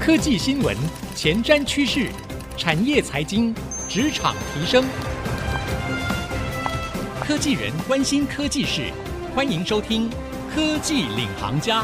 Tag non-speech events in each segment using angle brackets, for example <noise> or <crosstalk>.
科技新闻、前瞻趋势、产业财经、职场提升，科技人关心科技事，欢迎收听《科技领航家》。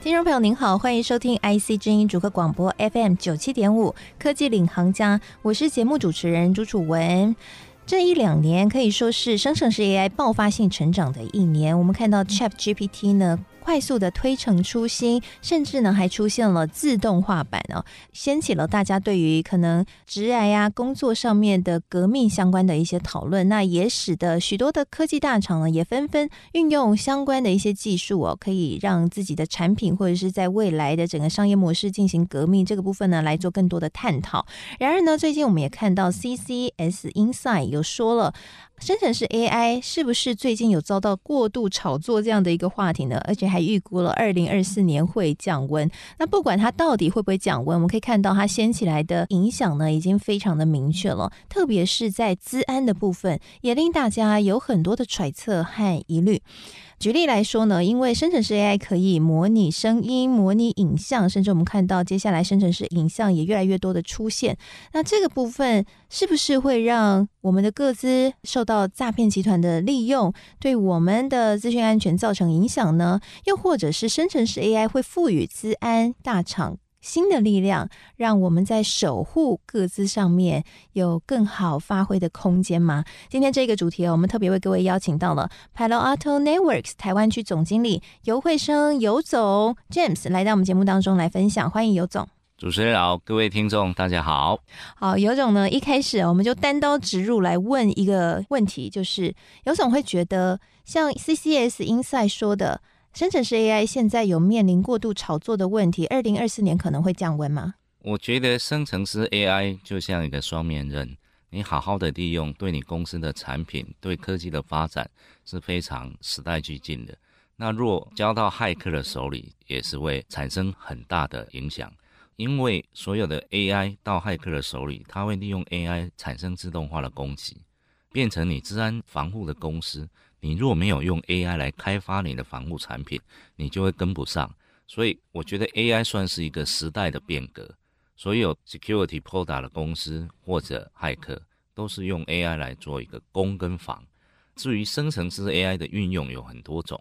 听众朋友您好，欢迎收听 IC 之音主客广播 FM 九七点五《科技领航家》，我是节目主持人朱楚文。这一两年可以说是生成式 AI 爆发性成长的一年，我们看到 ChatGPT 呢，快速的推陈出新，甚至呢还出现了自动化版哦，掀起了大家对于可能职癌呀、工作上面的革命相关的一些讨论。那也使得许多的科技大厂呢也纷纷运用相关的一些技术哦，可以让自己的产品或者是在未来的整个商业模式进行革命。这个部分呢来做更多的探讨。然而呢，最近我们也看到 CCS Insight 有说了。生成式 AI 是不是最近有遭到过度炒作这样的一个话题呢？而且还预估了二零二四年会降温。那不管它到底会不会降温，我们可以看到它掀起来的影响呢，已经非常的明确了。特别是在资安的部分，也令大家有很多的揣测和疑虑。举例来说呢，因为生成式 AI 可以模拟声音、模拟影像，甚至我们看到接下来生成式影像也越来越多的出现。那这个部分是不是会让我们的个资受到诈骗集团的利用，对我们的资讯安全造成影响呢？又或者是生成式 AI 会赋予资安大厂新的力量，让我们在守护各自上面有更好发挥的空间吗？今天这个主题，我们特别为各位邀请到了 Palo Alto Networks 台湾区总经理游慧生游总 James 来到我们节目当中来分享，欢迎游总。主持人好，各位听众大家好。好，游总呢，一开始我们就单刀直入来问一个问题，就是游总会觉得像 CCS Insight 说的。生成式 AI 现在有面临过度炒作的问题，二零二四年可能会降温吗？我觉得生成式 AI 就像一个双面刃，你好好的利用，对你公司的产品、对科技的发展是非常时代俱进的。那若交到骇客的手里，也是会产生很大的影响，因为所有的 AI 到骇客的手里，他会利用 AI 产生自动化的攻击，变成你治安防护的公司。你如果没有用 AI 来开发你的防护产品，你就会跟不上。所以我觉得 AI 算是一个时代的变革。所有 security product 的公司或者骇客都是用 AI 来做一个攻跟防。至于生成式 AI 的运用有很多种，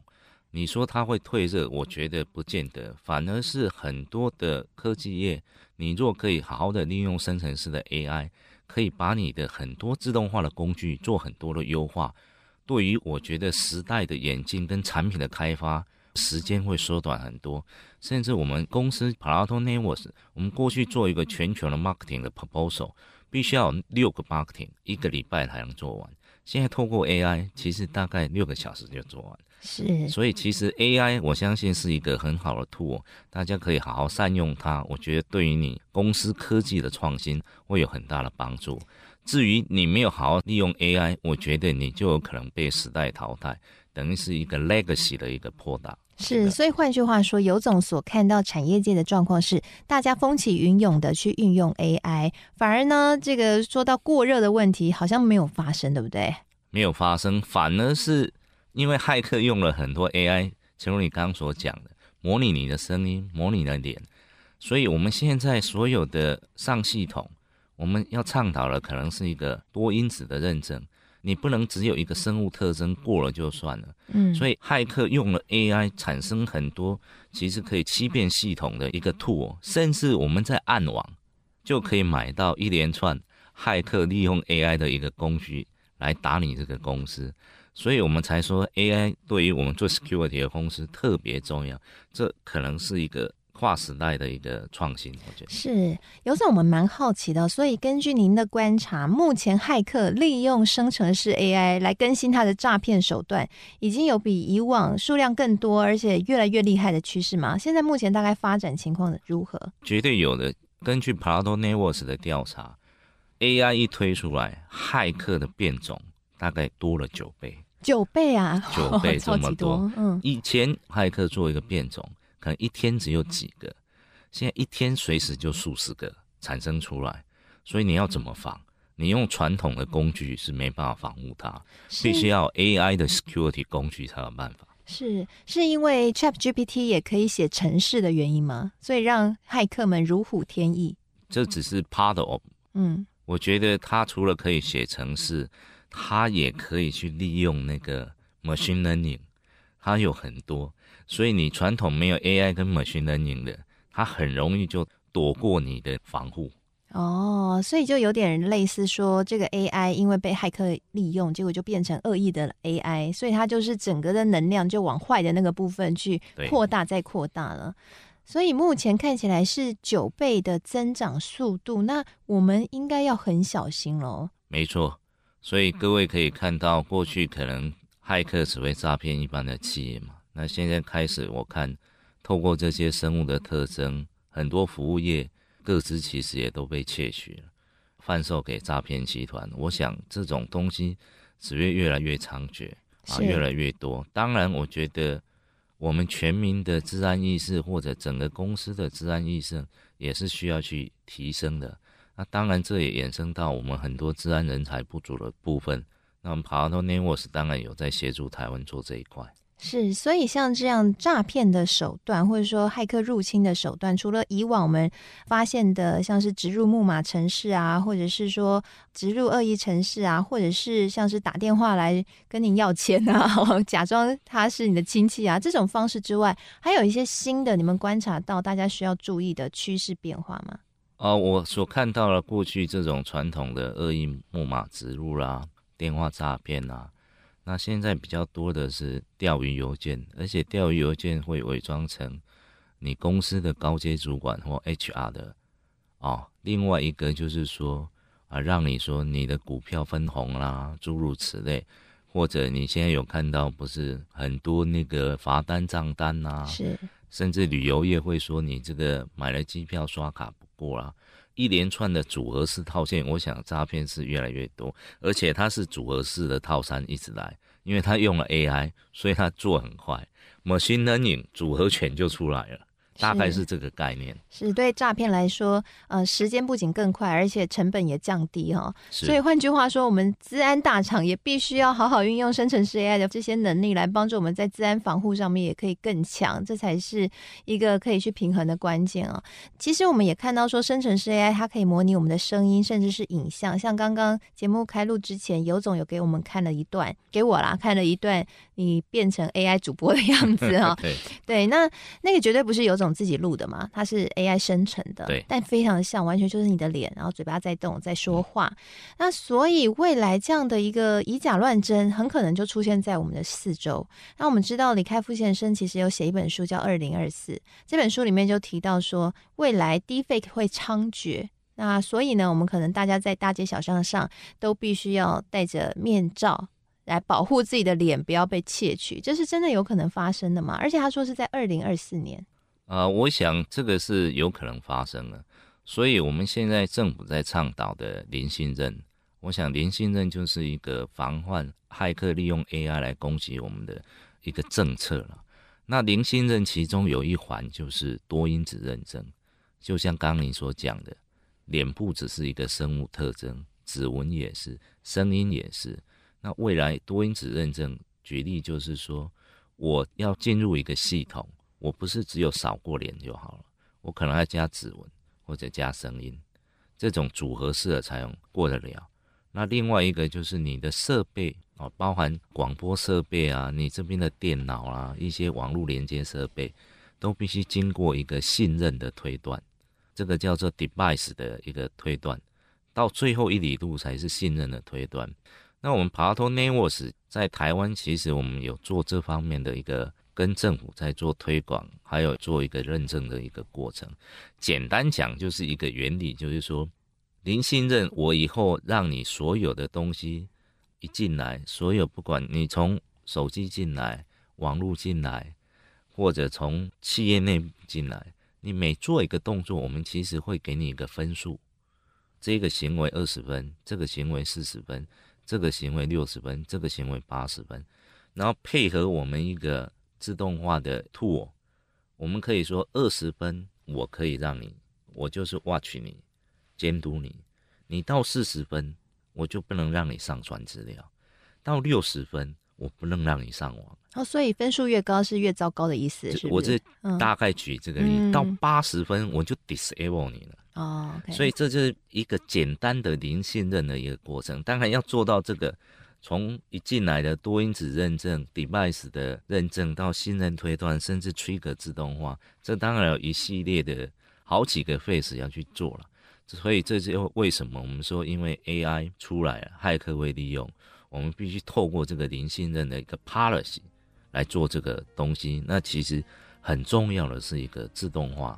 你说它会退热，我觉得不见得，反而是很多的科技业，你若可以好好的利用生成式的 AI，可以把你的很多自动化的工具做很多的优化。对于我觉得时代的演进跟产品的开发时间会缩短很多，甚至我们公司 Palo Alto Networks，我们过去做一个全球的 marketing 的 proposal，必须要六个 marketing 一个礼拜才能做完，现在透过 AI，其实大概六个小时就做完。是，所以其实 AI 我相信是一个很好的 tool，大家可以好好善用它，我觉得对于你公司科技的创新会有很大的帮助。至于你没有好好利用 AI，我觉得你就有可能被时代淘汰，等于是一个 legacy 的一个破打。是，所以换句话说，尤总所看到产业界的状况是，大家风起云涌的去运用 AI，反而呢，这个说到过热的问题好像没有发生，对不对？没有发生，反而是因为骇客用了很多 AI，正如你刚刚所讲的，模拟你的声音，模拟你的脸，所以我们现在所有的上系统。我们要倡导的可能是一个多因子的认证，你不能只有一个生物特征过了就算了。嗯，所以骇客用了 AI 产生很多其实可以欺骗系统的一个 tool，甚至我们在暗网就可以买到一连串骇客利用 AI 的一个工具来打你这个公司，所以我们才说 AI 对于我们做 security 的公司特别重要，这可能是一个。划时代的一个创新，我觉得是。有时候，我们蛮好奇的，所以根据您的观察，目前骇客利用生成式 AI 来更新它的诈骗手段，已经有比以往数量更多，而且越来越厉害的趋势吗？现在目前大概发展情况如何？绝对有的。根据 Palo Alto Networks 的调查，AI 一推出来，骇客的变种大概多了九倍，九倍啊，九倍 <laughs> 这么多。多嗯，以前骇客做一个变种。可能一天只有几个，现在一天随时就数十个产生出来，所以你要怎么防？你用传统的工具是没办法防护它，必须要 AI 的 security 工具才有办法。是是因为 ChatGPT 也可以写程式的原因吗？所以让骇客们如虎添翼？这只是 part of。嗯，我觉得它除了可以写程式，它也可以去利用那个 machine learning，它有很多。所以你传统没有 AI 跟 machine learning 的，它很容易就躲过你的防护。哦，所以就有点类似说，这个 AI 因为被骇客利用，结果就变成恶意的 AI，所以它就是整个的能量就往坏的那个部分去扩大再扩大了。所以目前看起来是九倍的增长速度，那我们应该要很小心喽。没错，所以各位可以看到，过去可能骇客只会诈骗一般的企业嘛，那现在开始我看透过这些生物的特征，很多服务业。各自其实也都被窃取了，贩售给诈骗集团。我想这种东西只会越来越猖獗啊，越来越多。当然，我觉得我们全民的治安意识或者整个公司的治安意识也是需要去提升的。那当然，这也衍生到我们很多治安人才不足的部分。那我们 Palo Networks 当然有在协助台湾做这一块。是，所以像这样诈骗的手段，或者说骇客入侵的手段，除了以往我们发现的，像是植入木马程式啊，或者是说植入恶意程式啊，或者是像是打电话来跟您要钱啊，<laughs> 假装他是你的亲戚啊，这种方式之外，还有一些新的，你们观察到大家需要注意的趋势变化吗？呃，我所看到了过去这种传统的恶意木马植入啦、啊，电话诈骗啊。那现在比较多的是钓鱼邮件，而且钓鱼邮件会伪装成你公司的高阶主管或 HR 的哦。另外一个就是说啊，让你说你的股票分红啦，诸如此类，或者你现在有看到不是很多那个罚单账单呐，是，甚至旅游业会说你这个买了机票刷卡不过啦。一连串的组合式套现，我想诈骗是越来越多，而且它是组合式的套餐一直来，因为它用了 AI，所以它做很快，machine learning 组合拳就出来了。大概是这个概念，是，是对诈骗来说，呃，时间不仅更快，而且成本也降低哈。所以换句话说，我们资安大厂也必须要好好运用生成式 AI 的这些能力，来帮助我们在资安防护上面也可以更强，这才是一个可以去平衡的关键啊。其实我们也看到说，生成式 AI 它可以模拟我们的声音，甚至是影像。像刚刚节目开录之前，游总有给我们看了一段，给我啦看了一段你变成 AI 主播的样子 <laughs> 哈。对，对，那那个绝对不是游总自己录的嘛，它是 AI 生成的，对，但非常的像，完全就是你的脸，然后嘴巴在动，在说话。嗯、那所以未来这样的一个以假乱真，很可能就出现在我们的四周。那我们知道李开复先生其实有写一本书叫《二零二四》，这本书里面就提到说，未来 Deepfake 会猖獗。那所以呢，我们可能大家在大街小巷上都必须要戴着面罩。来保护自己的脸，不要被窃取，这是真的有可能发生的吗？而且他说是在二零二四年。呃，我想这个是有可能发生的。所以我们现在政府在倡导的零信任，我想零信任就是一个防范骇客利用 AI 来攻击我们的一个政策了。那零信任其中有一环就是多因子认证，就像刚刚你所讲的，脸部只是一个生物特征，指纹也是，声音也是。那未来多因子认证，举例就是说，我要进入一个系统，我不是只有扫过脸就好了，我可能要加指纹或者加声音，这种组合式的才能过得了。那另外一个就是你的设备哦，包含广播设备啊，你这边的电脑啊，一些网络连接设备，都必须经过一个信任的推断，这个叫做 device 的一个推断，到最后一里路才是信任的推断。那我们 Palo Networks 在台湾，其实我们有做这方面的一个跟政府在做推广，还有做一个认证的一个过程。简单讲，就是一个原理，就是说，零信任，我以后让你所有的东西一进来，所有不管你从手机进来、网络进来，或者从企业内部进来，你每做一个动作，我们其实会给你一个分数，这个行为二十分，这个行为四十分。这个行为六十分，这个行为八十分，然后配合我们一个自动化的 tool，我们可以说二十分，我可以让你，我就是 watch 你，监督你，你到四十分，我就不能让你上传资料，到六十分，我不能让你上网。哦，所以分数越高是越糟糕的意思，是是？我这大概举这个例到八十分我就 disable 你了。哦，okay、所以这就是一个简单的零信任的一个过程。当然要做到这个，从一进来的多因子认证、device 的认证到信任推断，甚至 trigger 自动化，这当然有一系列的好几个 phase 要去做了。所以这就为什么我们说，因为 AI 出来了，骇客会利用，我们必须透过这个零信任的一个 policy。来做这个东西，那其实很重要的是一个自动化，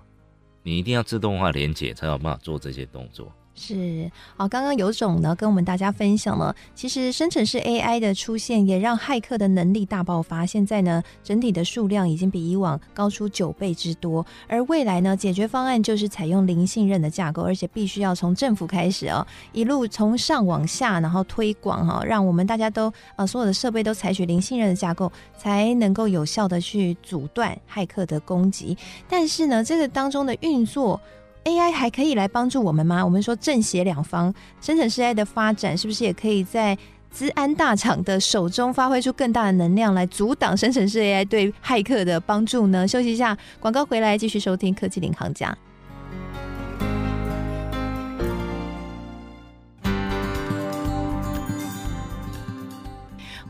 你一定要自动化连接，才有办法做这些动作。是，好，刚刚有种呢跟我们大家分享了，其实生成式 AI 的出现也让骇客的能力大爆发。现在呢，整体的数量已经比以往高出九倍之多。而未来呢，解决方案就是采用零信任的架构，而且必须要从政府开始哦，一路从上往下，然后推广哈，让我们大家都呃所有的设备都采取零信任的架构，才能够有效的去阻断骇客的攻击。但是呢，这个当中的运作。AI 还可以来帮助我们吗？我们说正邪两方，生成式 AI 的发展是不是也可以在资安大厂的手中发挥出更大的能量，来阻挡生成式 AI 对骇客的帮助呢？休息一下，广告回来继续收听科技领航家。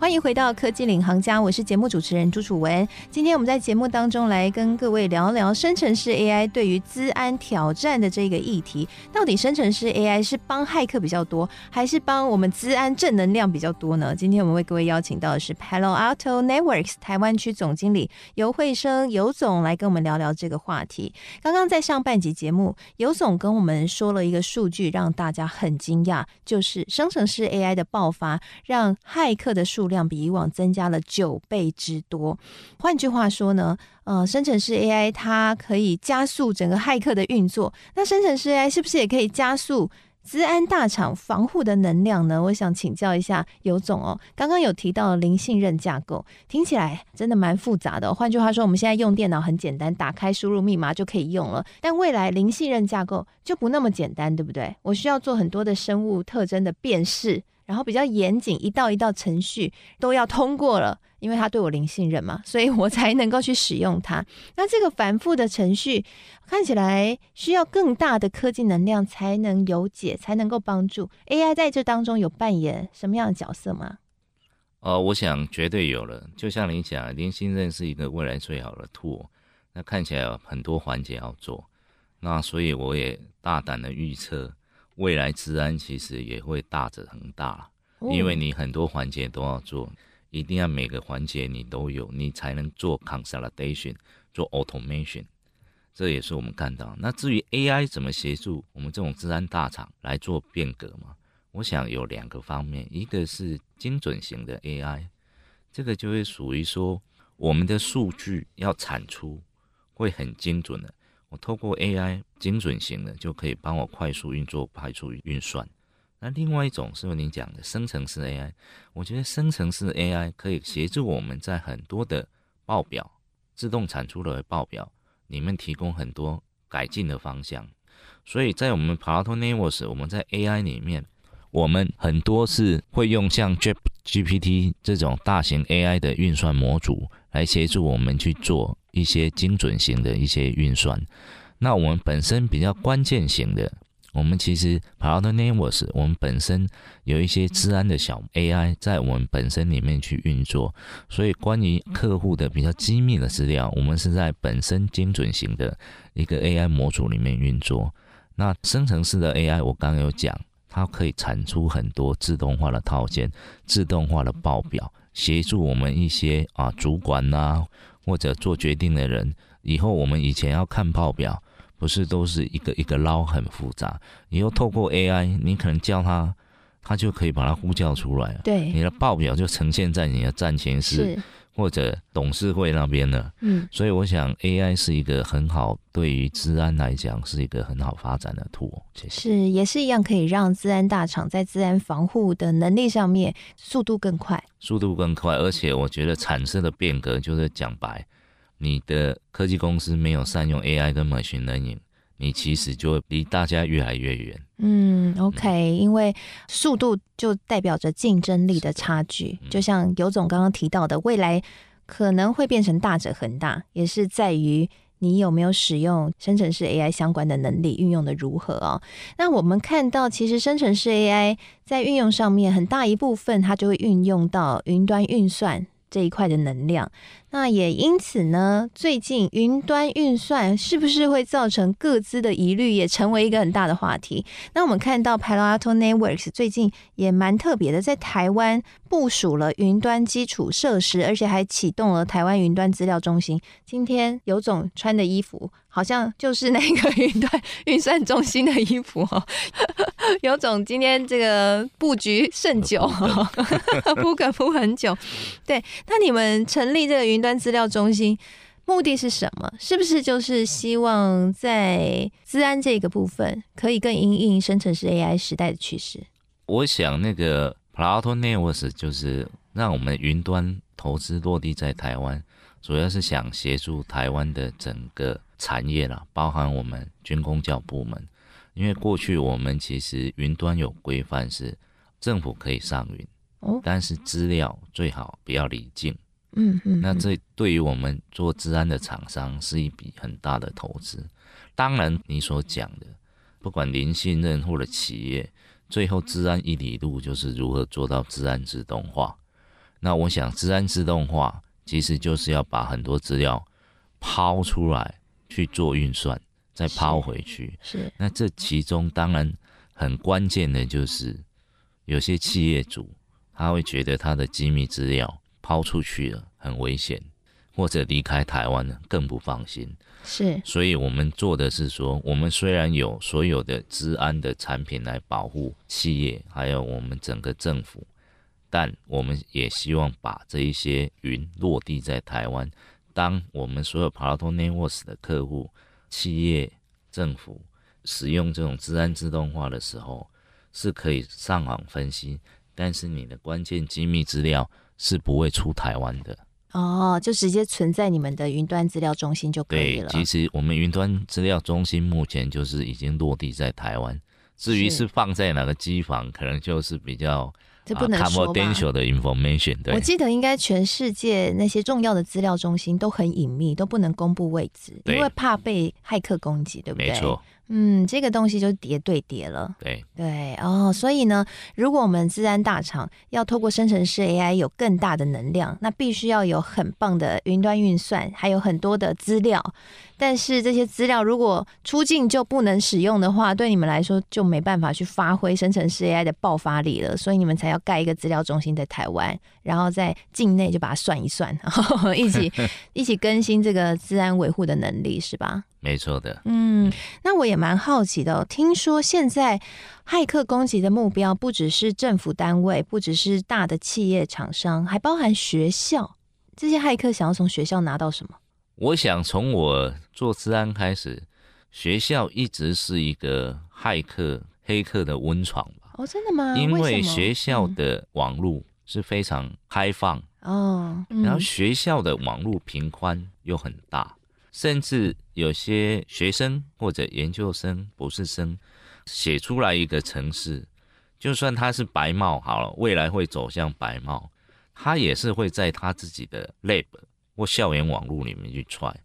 欢迎回到科技领航家，我是节目主持人朱楚文。今天我们在节目当中来跟各位聊聊生成式 AI 对于资安挑战的这个议题。到底生成式 AI 是帮骇客比较多，还是帮我们资安正能量比较多呢？今天我们为各位邀请到的是 Palo Alto Networks 台湾区总经理游慧生游总来跟我们聊聊这个话题。刚刚在上半集节目，游总跟我们说了一个数据，让大家很惊讶，就是生成式 AI 的爆发让骇客的数量。量比以往增加了九倍之多。换句话说呢，呃，生成式 AI 它可以加速整个骇客的运作。那生成式 AI 是不是也可以加速资安大厂防护的能量呢？我想请教一下游总哦。刚刚有提到零信任架构，听起来真的蛮复杂的。换句话说，我们现在用电脑很简单，打开输入密码就可以用了。但未来零信任架构就不那么简单，对不对？我需要做很多的生物特征的辨识。然后比较严谨，一道一道程序都要通过了，因为他对我零信任嘛，所以我才能够去使用它。那这个繁复的程序看起来需要更大的科技能量才能有解，才能够帮助 AI 在这当中有扮演什么样的角色吗？呃，我想绝对有了。就像你讲，零信任是一个未来最好的 tool，那看起来有很多环节要做，那所以我也大胆的预测。未来治安其实也会大者恒大，因为你很多环节都要做，一定要每个环节你都有，你才能做 consolidation，做 automation，这也是我们看到。那至于 AI 怎么协助我们这种治安大厂来做变革嘛？我想有两个方面，一个是精准型的 AI，这个就会属于说我们的数据要产出会很精准的。我透过 AI 精准型的，就可以帮我快速运作、快速运算。那另外一种是不是您讲的生成式 AI？我觉得生成式 AI 可以协助我们在很多的报表自动产出的报表里面提供很多改进的方向。所以在我们 Palo Alto Networks，我们在 AI 里面，我们很多是会用像 GPT 这种大型 AI 的运算模组来协助我们去做。一些精准型的一些运算，那我们本身比较关键型的，我们其实 Palo Alto Networks，我们本身有一些治安的小 AI 在我们本身里面去运作，所以关于客户的比较机密的资料，我们是在本身精准型的一个 AI 模组里面运作。那生成式的 AI，我刚刚有讲，它可以产出很多自动化的套件、自动化的报表，协助我们一些啊主管呐、或者做决定的人，以后我们以前要看报表，不是都是一个一个捞很复杂。以后透过 AI，你可能叫他，他就可以把它呼叫出来了。对，你的报表就呈现在你的战前室或者董事会那边了。嗯，所以我想 AI 是一个很好，对于治安来讲是一个很好发展的 tool。谢谢。是，也是一样可以让治安大厂在治安防护的能力上面速度更快。速度更快，而且我觉得产生的变革就是讲白，你的科技公司没有善用 AI 跟 machine learning，你其实就会离大家越来越远。嗯，OK，嗯，因为速度就代表着竞争力的差距。就像尤总刚刚提到的，未来可能会变成大者恒大，也是在于你有没有使用生成式 AI 相关的能力，运用的如何哦。那我们看到，其实生成式 AI 在运用上面很大一部分，它就会运用到云端运算这一块的能量。那也因此呢，最近云端运算是不是会造成各资的疑虑，也成为一个很大的话题。那我们看到 Palo Alto Networks 最近也蛮特别的，在台湾部署了云端基础设施，而且还启动了台湾云端资料中心。今天尤总穿的衣服，好像就是那个云端 <laughs> 运算中心的衣服哦。<laughs> 尤总今天这个布局甚久，<laughs> 铺梗铺很久。对，那你们成立这个云端资料中心目的是什么？是不是就是希望在资安这个部分可以更应应生成式 AI 时代的趋势？我想那个 Palo Alto Networks 就是让我们云端投资落地在台湾，主要是想协助台湾的整个产业啦，包含我们军工教部门。因为过去我们其实云端有规范是政府可以上云，但是资料最好不要离境。嗯嗯，那这对于我们做治安的厂商是一笔很大的投资。当然，你所讲的，不管零信任或者企业，最后治安一里路就是如何做到治安自动化。那我想，治安自动化其实就是要把很多资料抛出来去做运算，再抛回去。是。是。那这其中当然很关键的就是，有些企业主他会觉得他的机密资料。抛出去了很危险，或者离开台湾了更不放心。是，所以我们做的是说，我们虽然有所有的治安的产品来保护企业，还有我们整个政府，但我们也希望把这一些云落地在台湾。当我们所有 Palo Alto Networks 的客户、企业、政府使用这种治安自动化的时候，是可以上网分析，但是你的关键机密资料。是不会出台湾的哦，就直接存在你们的云端资料中心就可以了。对，其实我们云端资料中心目前就是已经落地在台湾，至于是放在哪个机房，可能就是比较这不能说吧。confidential 的 information，对。我记得应该全世界那些重要的资料中心都很隐秘，都不能公布位置，因为怕被骇客攻击，对不对？没错。嗯，这个东西就叠对叠了。对对哦，所以呢，如果我们资安大厂要透过生成式 AI 有更大的能量，那必须要有很棒的云端运算，还有很多的资料。但是这些资料如果出境就不能使用的话，对你们来说就没办法去发挥生成式 AI 的爆发力了。所以你们才要盖一个资料中心在台湾，然后在境内就把它算一算，然 <laughs> 后一起 <laughs> 一起更新这个资安维护的能力，是吧？没错的，嗯，那我也蛮好奇的哦。听说现在骇客攻击的目标不只是政府单位，不只是大的企业厂商，还包含学校。这些骇客想要从学校拿到什么？我想从我做治安开始，学校一直是一个骇客黑客的温床吧？哦，真的吗？因为学校的网络是非常开放哦，然后学校的网络频宽又很大。甚至有些学生或者研究生、博士生写出来一个程式，就算他是白帽好了，未来会走向白帽，他也是会在他自己的 lab 或校园网络里面去踹。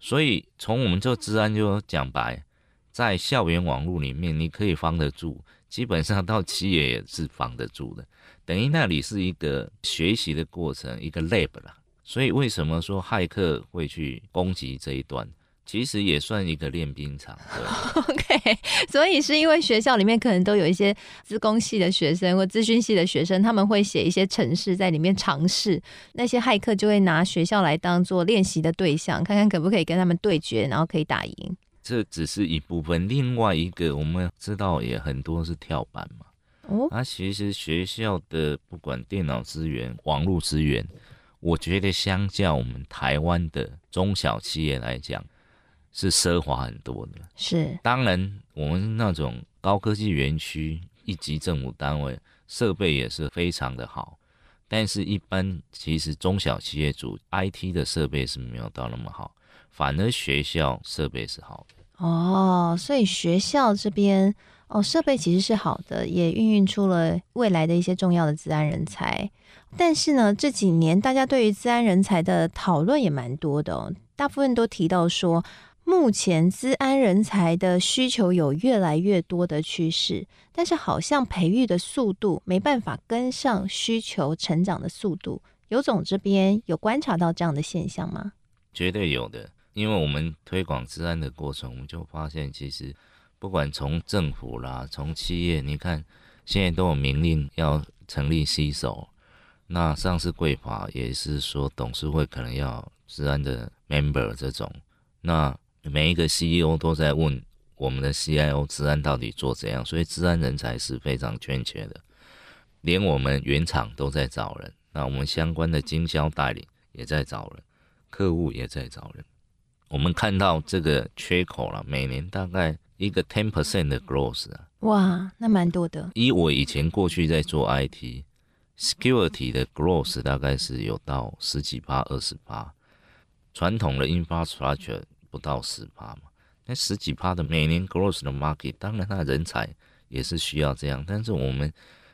所以从我们做治安就讲白，在校园网络里面你可以防得住，基本上到企业也是防得住的，等于那里是一个学习的过程，一个 lab 了。所以为什么说骇客会去攻击这一段？其实也算一个练兵场。对。<laughs> OK，所以是因为学校里面可能都有一些资工系的学生或资讯系的学生，他们会写一些程式在里面尝试，那些骇客就会拿学校来当做练习的对象，看看可不可以跟他们对决，然后可以打赢。这只是一部分，另外一个我们知道也很多是跳板嘛。哦，那其实学校的不管电脑资源、网络资源。我觉得相较我们台湾的中小企业来讲，是奢华很多的。是，当然我们那种高科技园区、一级政府单位，设备也是非常的好。但是，一般其实中小企业主 IT 的设备是没有到那么好，反而学校设备是好的。哦，所以学校这边哦，设备其实是好的，也孕育出了未来的一些重要的资安人才。但是呢，这几年大家对于资安人才的讨论也蛮多的，大部分都提到说，目前资安人才的需求有越来越多的趋势，但是好像培育的速度没办法跟上需求成长的速度。游总这边有观察到这样的现象吗？绝对有的，因为我们推广资安的过程，我们就发现，其实不管从政府啦，从企业，你看现在都有明令要成立 C 手。那上市贵法也是说，董事会可能要治安的 member 这种。那每一个 CEO 都在问我们的 CIO 治安到底做怎样，所以治安人才是非常缺缺的。连我们原厂都在找人，那我们相关的经销代理也在找人，客户也在找人。我们看到这个缺口了，每年大概一个 ten percent 的 growth 啊。哇，那蛮多的。以我以前过去在做 IT。Security 的 growth 大概是有到十几趴、二十趴，传统的 infrastructure 不到十趴嘛。那十几趴的每年 growth 的 market，当然它的人才也是需要这样，但是我们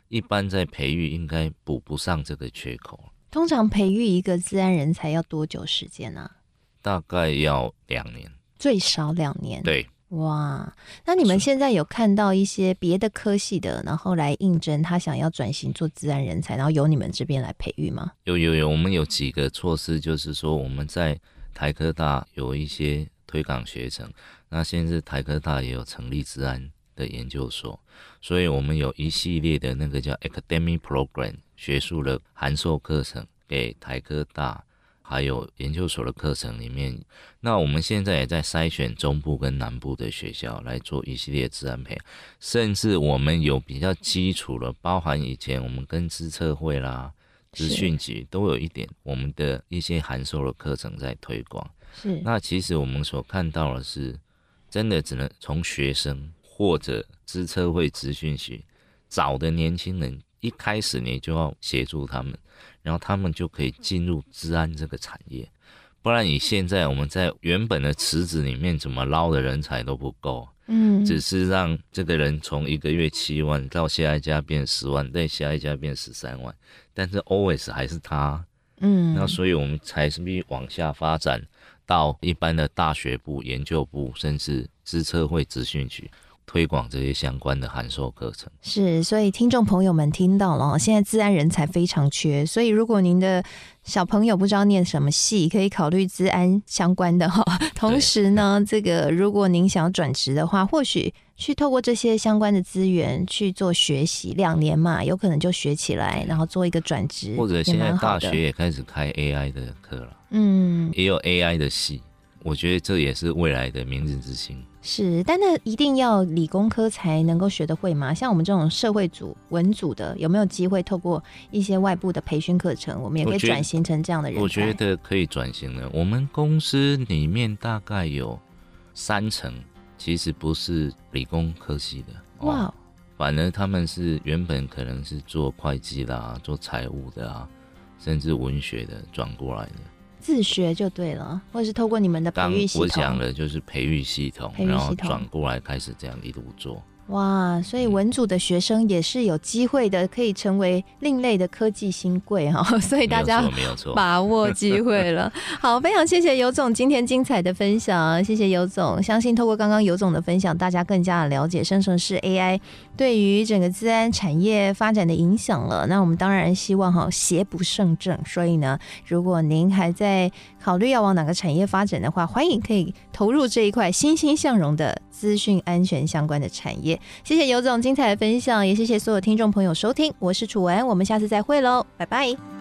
一般在培育应该补不上这个缺口。通常培育一个资安人才要多久时间呢？啊？大概要两年，最少两年。对。哇，那你们现在有看到一些别的科系的，然后来应征，他想要转型做自然人才，然后由你们这边来培育吗？有有有，我们有几个措施，就是说我们在台科大有一些推广学程，那现在台科大也有成立治安的研究所，所以我们有一系列的那个叫 academic program 学术的函授课程给台科大。还有研究所的课程里面，那我们现在也在筛选中部跟南部的学校来做一系列自然培养，甚至我们有比较基础的，包含以前我们跟资策会啦、资讯局都有一点我们的一些函授的课程在推广。是，那其实我们所看到的是，真的只能从学生或者资策会、资讯局找的年轻人，一开始你就要协助他们。然后他们就可以进入治安这个产业，不然你现在我们在原本的池子里面怎么捞的人才都不够，嗯，只是让这个人从一个月七万到下一家变十万，再下一家变十三万，但是 always 还是他，嗯，那所以我们才是必须往下发展到一般的大学部、研究部，甚至资策会、资讯局。推广这些相关的函授课程是，所以听众朋友们听到了，现在资安人才非常缺，所以如果您的小朋友不知道念什么系，可以考虑资安相关的哈。<laughs> 同时呢，这个如果您想要转职的话，或许去透过这些相关的资源去做学习，两年嘛，有可能就学起来，然后做一个转职。或者现在大学也开始开 AI 的课了，嗯，也有 AI 的系，我觉得这也是未来的明日之星。是，但那一定要理工科才能够学得会吗？像我们这种社会组、文组的，有没有机会透过一些外部的培训课程，我们也可以转型成这样的人才？我觉得可以转型的。我们公司里面大概有三成其实不是理工科系的，哇、哦，反而他们是原本可能是做会计啦、做财务的啊，甚至文学的转过来的。自学就对了，或者是透过你们的培育系统。我讲的就是培育系统，然后转过来开始这样一路做。哇，所以文组的学生也是有机会的，可以成为另类的科技新贵哈。<laughs> 所以大家没有错，把握机会了。<laughs> 好，非常谢谢尤总今天精彩的分享，谢谢尤总。相信透过刚刚尤总的分享，大家更加的了解生成式 AI 对于整个自然产业发展的影响了。那我们当然希望哈邪不胜正，所以呢，如果您还在考虑要往哪个产业发展的话，欢迎可以投入这一块欣欣向荣的资讯安全相关的产业。谢谢尤总精彩的分享，也谢谢所有听众朋友收听，我是楚文，我们下次再会喽，拜拜。